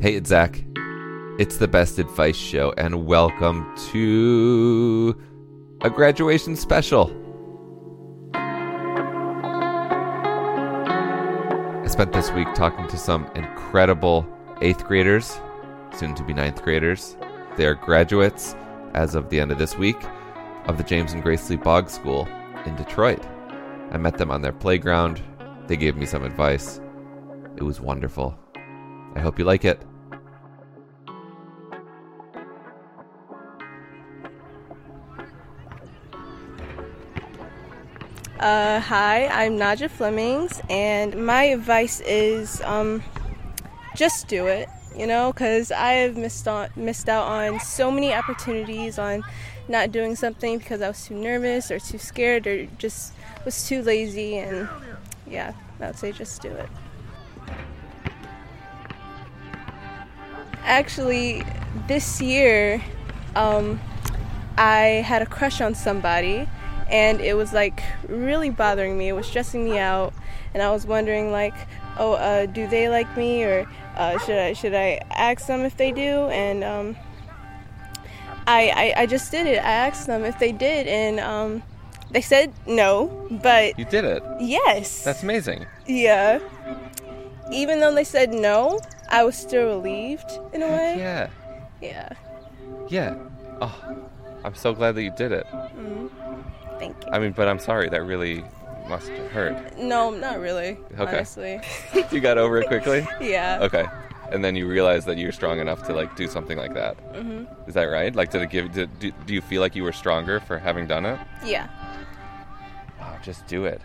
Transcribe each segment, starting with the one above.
Hey, it's Zak. It's the Best Advice Show, and welcome to a graduation special. I spent this week talking to some incredible eighth graders, soon to be ninth graders. They are graduates as of the end of this week of the James and Grace Lee Boggs School in Detroit. I met them on their playground. They gave me some advice. It was wonderful. I hope you like it. Uh, hi, I'm Naja Flemings, and my advice is um, just do it. You know, because I have missed on missed out on so many opportunities on not doing something because I was too nervous or too scared or just was too lazy. And yeah, I would say just do it. Actually, this year, um, I had a crush on somebody and it was like really bothering me. It was stressing me out, and I was wondering like, oh, uh, do they like me, or uh, should I should I ask them if they do? And um, I, I I just did it. I asked them if they did, and um, they said no, but You did it. yes, That's amazing. yeah. Even though they said no, I was still relieved in a way. Yeah. Yeah. Yeah. Oh, I'm so glad that you did it. Thank you. I mean, but I'm sorry. That really must have hurt. No, not really. Okay. Honestly. You got over it quickly? yeah. Okay. And then you realized that you're strong enough to like do something like that. Mm-hmm. Is that right? Like, did it give? Did, do, do you feel like you were stronger for having done it? Yeah. Oh, just do it,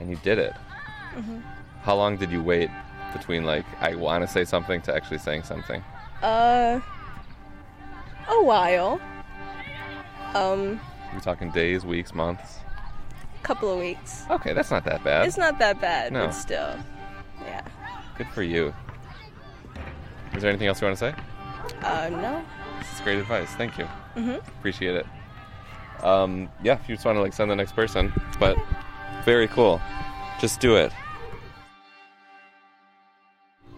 and you did it. How long did you wait between like I want to say something to actually saying something? Uh, a while. Um, We're talking days, weeks, months. A couple of weeks. Okay, that's not that bad. It's not that bad, No. but still, yeah. Good for you. Is there anything else you want to say? Uh, no. This is great advice. Thank you. Mm-hmm. Appreciate it. Um, yeah, if you just want to like send the next person, but very cool. Just do it.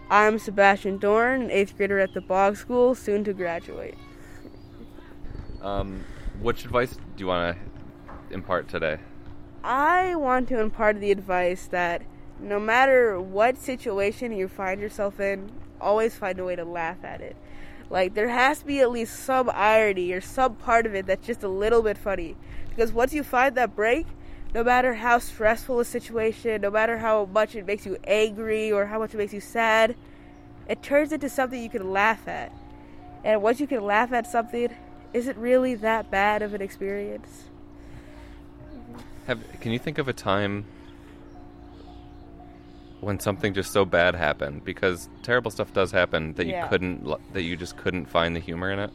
I'm Sebastian Dorn, an eighth grader at the Boggs School, soon to graduate. Um, which advice do you want to impart today? I want to impart the advice that no matter what situation you find yourself in, always find a way to laugh at it. Like, there has to be at least some irony or some part of it that's just a little bit funny. Because once you find that break, no matter how stressful a situation, no matter how much it makes you angry or how much it makes you sad, it turns into something you can laugh at. And once you can laugh at something, is it really that bad of an experience? Have can you think of a time when something just so bad happened because terrible stuff does happen that you couldn't that you just couldn't find the humor in it?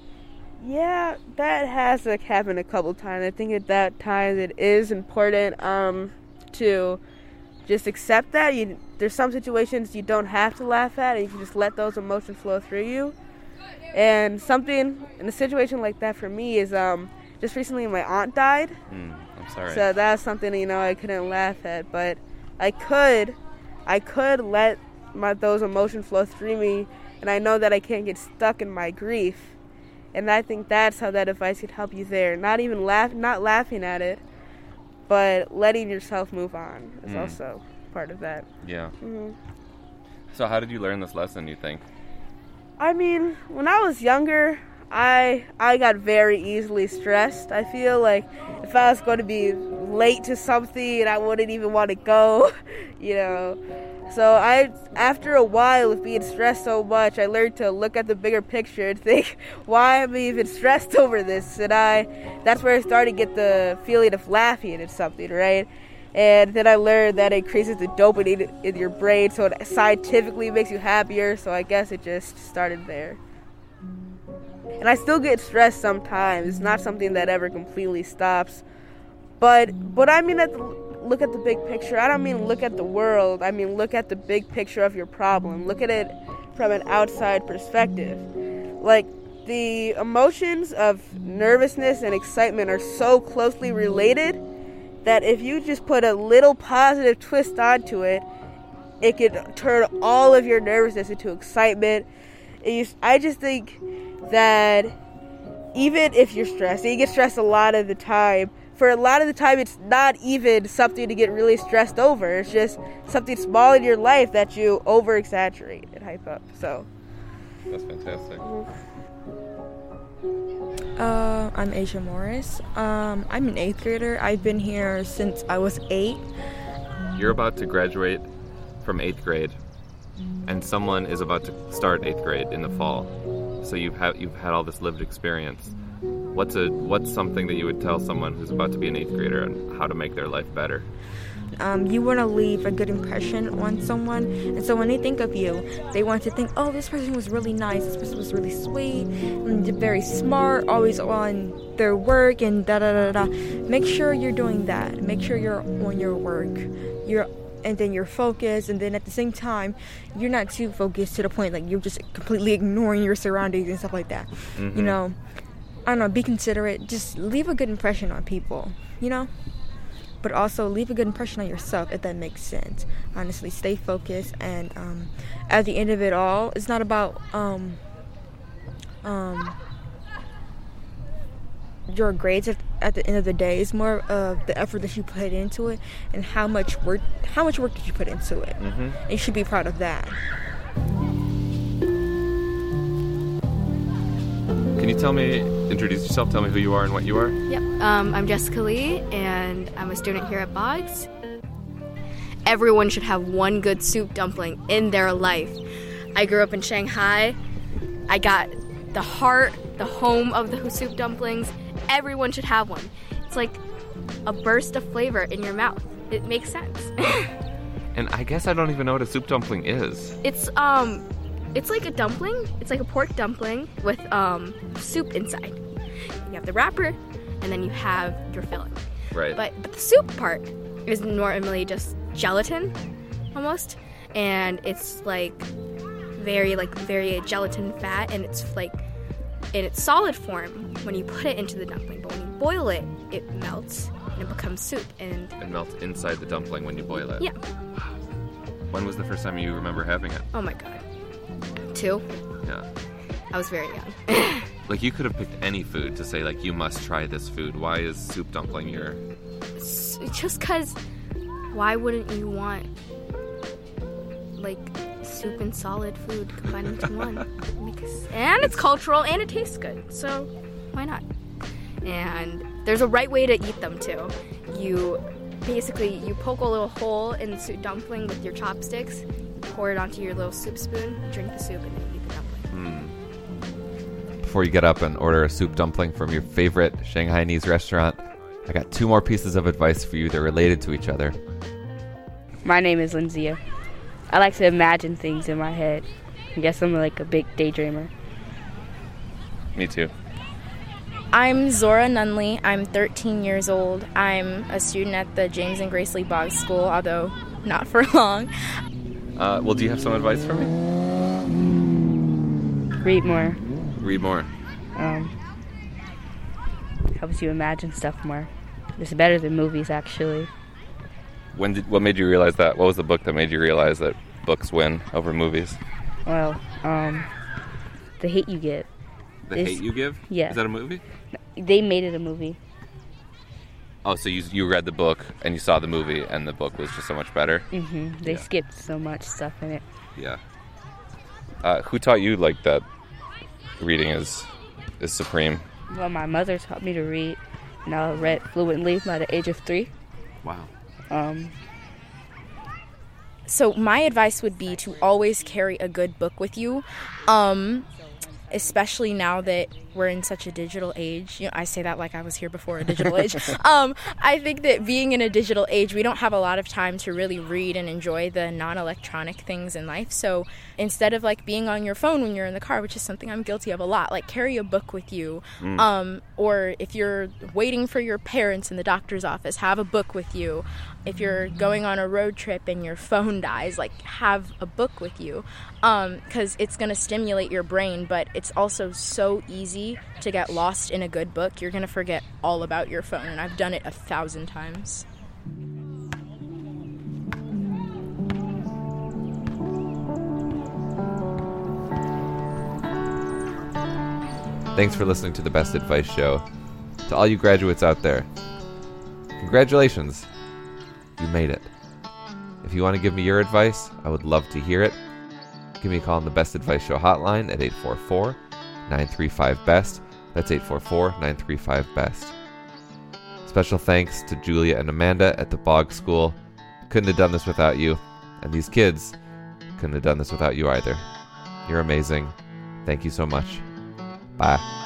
Yeah, that has like happened a couple times. I think at that time it is important um to just accept that you there's some situations you don't have to laugh at and you can just let those emotions flow through you. And something in a situation like that for me is um just recently my aunt died. Hmm, I'm sorry. So that's something you know I couldn't laugh at, but I could, I could let my those emotions flow through me, and I know that I can't get stuck in my grief, and I think that's how that advice could help you there. Not even laugh, not laughing at it, but letting yourself move on is Mm. also part of that. yeah. hmm So how did you learn this lesson? You think? I mean, when I was younger, I I got very easily stressed. I feel like if I was going to be late to something, I wouldn't even want to go, you know. So I, after a while of being stressed so much, I learned to look at the bigger picture and think, why am I even stressed over this? And I, that's where I started to get the feeling of laughing at something, right? And then I learned that it increases the dopamine in your brain, so it scientifically makes you happier. So I guess it just started there. And I still get stressed sometimes. It's not something that ever completely stops. But but I mean at the, look at the big picture. I don't mean look at the world. I mean look at the big picture of your problem. Look at it from an outside perspective. Like the emotions of nervousness and excitement are so closely related that if you just put a little positive twist onto it, it could turn all of your nervousness into excitement. I just think that even if you're stressed, and you get stressed a lot of the time, for a lot of the time, it's not even something to get really stressed over. It's just something small in your life that you over exaggerate and hype up. So, That's fantastic. Mm-hmm. Uh, I'm Asia Morris. Um, I'm an eighth grader. I've been here since I was eight. You're about to graduate from eighth grade, and someone is about to start eighth grade in the fall. So you've had you've had all this lived experience. What's a what's something that you would tell someone who's about to be an eighth grader and how to make their life better? Um, you want to leave a good impression on someone, and so when they think of you, they want to think, "Oh, this person was really nice. This person was really sweet, and very smart, always on their work, and da da da da." Make sure you're doing that. Make sure you're on your work. You're and then you're focused and then at the same time you're not too focused to the point like you're just completely ignoring your surroundings and stuff like that you know i don't know be considerate just leave a good impression on people you know but also leave a good impression on yourself if that makes sense. Honestly stay focused and um, at the end of it all it's not about um, um, your grades at, at the end of the day. It's more of the effort that you put into it and how much work how much work did you put into it. Mm-hmm. and you should be proud of that. Can you tell me, introduce yourself, tell me who you are and what you are? Yep. Um, I'm Jessica Lee, and I'm a student here at Boggs. Everyone should have one good soup dumpling in their life. I grew up in Shanghai. I got the heart, the home of the soup dumplings. Everyone should have one. It's like a burst of flavor in your mouth. It makes sense. And I guess I don't even know what a soup dumpling is. it's um, it's like a dumpling. It's like a pork dumpling with um soup inside. You have the wrapper, and then you have your filling. Right. But but the soup part is normally just gelatin, almost, and it's like very like very gelatin fat, and it's like in its solid form when you put it into the dumpling. But when you boil it, it melts and it becomes soup. And it melts inside the dumpling when you boil it. yeah, When was the first time you remember having it? oh my god, two. Yeah. I was very young. Like you could have picked any food to say like you must try this food. Why is soup dumpling your just cause, why wouldn't you want like soup and solid food combined into one? Because, and it's cultural and it tastes good, so why not? And there's a right way to eat them too. You basically you poke a little hole in the soup dumpling with your chopsticks, pour it onto your little soup spoon, drink the soup, and then eat the dumpling. Hmm. Before you get up and order a soup dumpling from your favorite Shanghainese restaurant, I got two more pieces of advice for you. They're related to each other. My name is Lenzia. I like to imagine things in my head. I guess I'm like a big daydreamer. Me too. I'm Zora Nunley. I'm 13 years old. I'm a student at the James and Grace Lee Boggs School, although not for long. Uh, well, do you have some advice for me? Read more. Read more. Um, helps you imagine stuff more. It's better than movies, actually. When did what made you realize that? What was the book that made you realize that books win over movies? Well, um, the hate you get. The Hate You Give. yeah. Is that a movie? They made it a movie. Oh, so you you read the book and you saw the movie, and the book was just so much better. Mm-hmm. They Yeah. skipped so much stuff in it. Yeah. Uh, who taught you like that? Reading is is supreme. Well, my mother taught me to read, and I read fluently by the age of three. Wow. Um, So my advice would be to always carry a good book with you. Um especially now that we're in such a digital age. You know, I say that like I was here before a digital age. Um, I think that being in a digital age, we don't have a lot of time to really read and enjoy the non-electronic things in life. So instead of like being on your phone when you're in the car, which is something I'm guilty of a lot, like carry a book with you. Um, or if you're waiting for your parents in the doctor's office, have a book with you. If you're going on a road trip and your phone dies, like have a book with you, because it's going to stimulate your brain. But it's also so to get lost in a good book. You're going to forget all about your phone, and I've done it a thousand times. Thanks for listening to the Best Advice Show. To all you graduates out there, congratulations. You made it. If you want to give me your advice, I would love to hear it. Give me a call on the Best Advice Show hotline at 844 935 BEST. That's 844 935 BEST. Special thanks to Julia and Amanda at the Boggs School. Couldn't have done this without you. And these kids couldn't have done this without you either. You're amazing. Thank you so much. Bye.